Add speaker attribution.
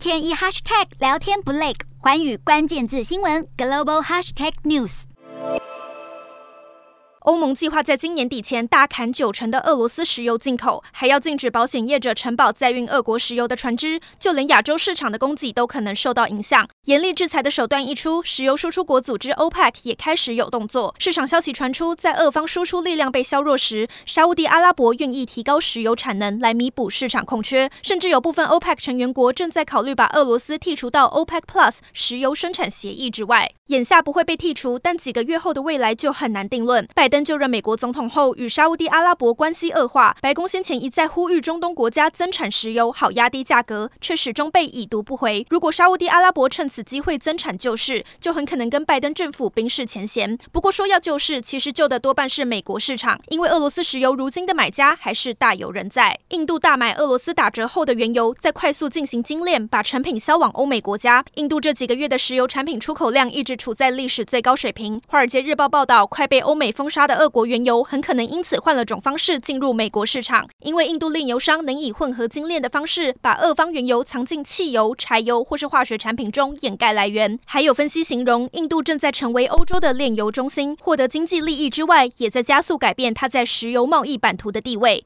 Speaker 1: 天一 hashtag 聊天不累，环宇关键字新闻 global hashtag news。
Speaker 2: 欧盟计划在今年底前大砍九成的俄罗斯石油进口，还要禁止保险业者承保载运俄国石油的船只，就连亚洲市场的供给都可能受到影响。严厉制裁的手段一出，石油输出国组织 OPEC 也开始有动作。市场消息传出，在俄方输出力量被削弱时，沙乌地阿拉伯愿意提高石油产能来弥补市场空缺，甚至有部分 OPEC 成员国正在考虑把俄罗斯剔除到 OPEC Plus 石油生产协议之外。眼下不会被剔除，但几个月后的未来就很难定论。拜登就任美国总统后，与沙乌地阿拉伯关系恶化。白宫先前一再呼吁中东国家增产石油，好压低价格，却始终被已读不回。如果沙乌地阿拉伯趁此机会增产救市，就很可能跟拜登政府冰释前嫌。不过说要救市，其实救的多半是美国市场，因为俄罗斯石油如今的买家还是大有人在。印度大买俄罗斯打折后的原油，再快速进行精炼，把成品销往欧美国家。印度这几个月的石油产品出口量一直处在历史最高水平。华尔街日报报道，快被欧美封杀的俄国原油很可能因此换了种方式进入美国市场，因为印度炼油商能以混合精炼的方式，把俄方原油藏进汽油、柴油或是化学产品中掩盖来源。还有分析形容，印度正在成为欧洲的炼油中心，获得经济利益之外，也在加速改变它在石油贸易版图的地位。